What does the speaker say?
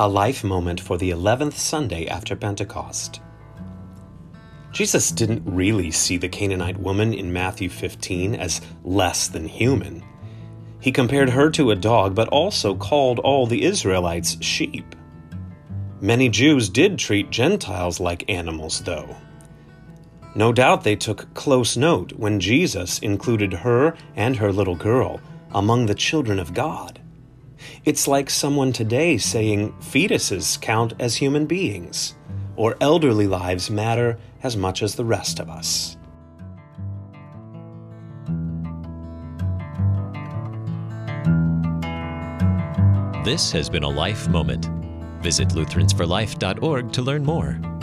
a life moment for the 11th Sunday after Pentecost. Jesus didn't really see the Canaanite woman in Matthew 15 as less than human. He compared her to a dog, but also called all the Israelites sheep. Many Jews did treat Gentiles like animals, though. No doubt they took close note when Jesus included her and her little girl among the children of God. It's like someone today saying fetuses count as human beings, or elderly lives matter as much as the rest of us. This has been a Life Moment. Visit Lutheransforlife.org to learn more.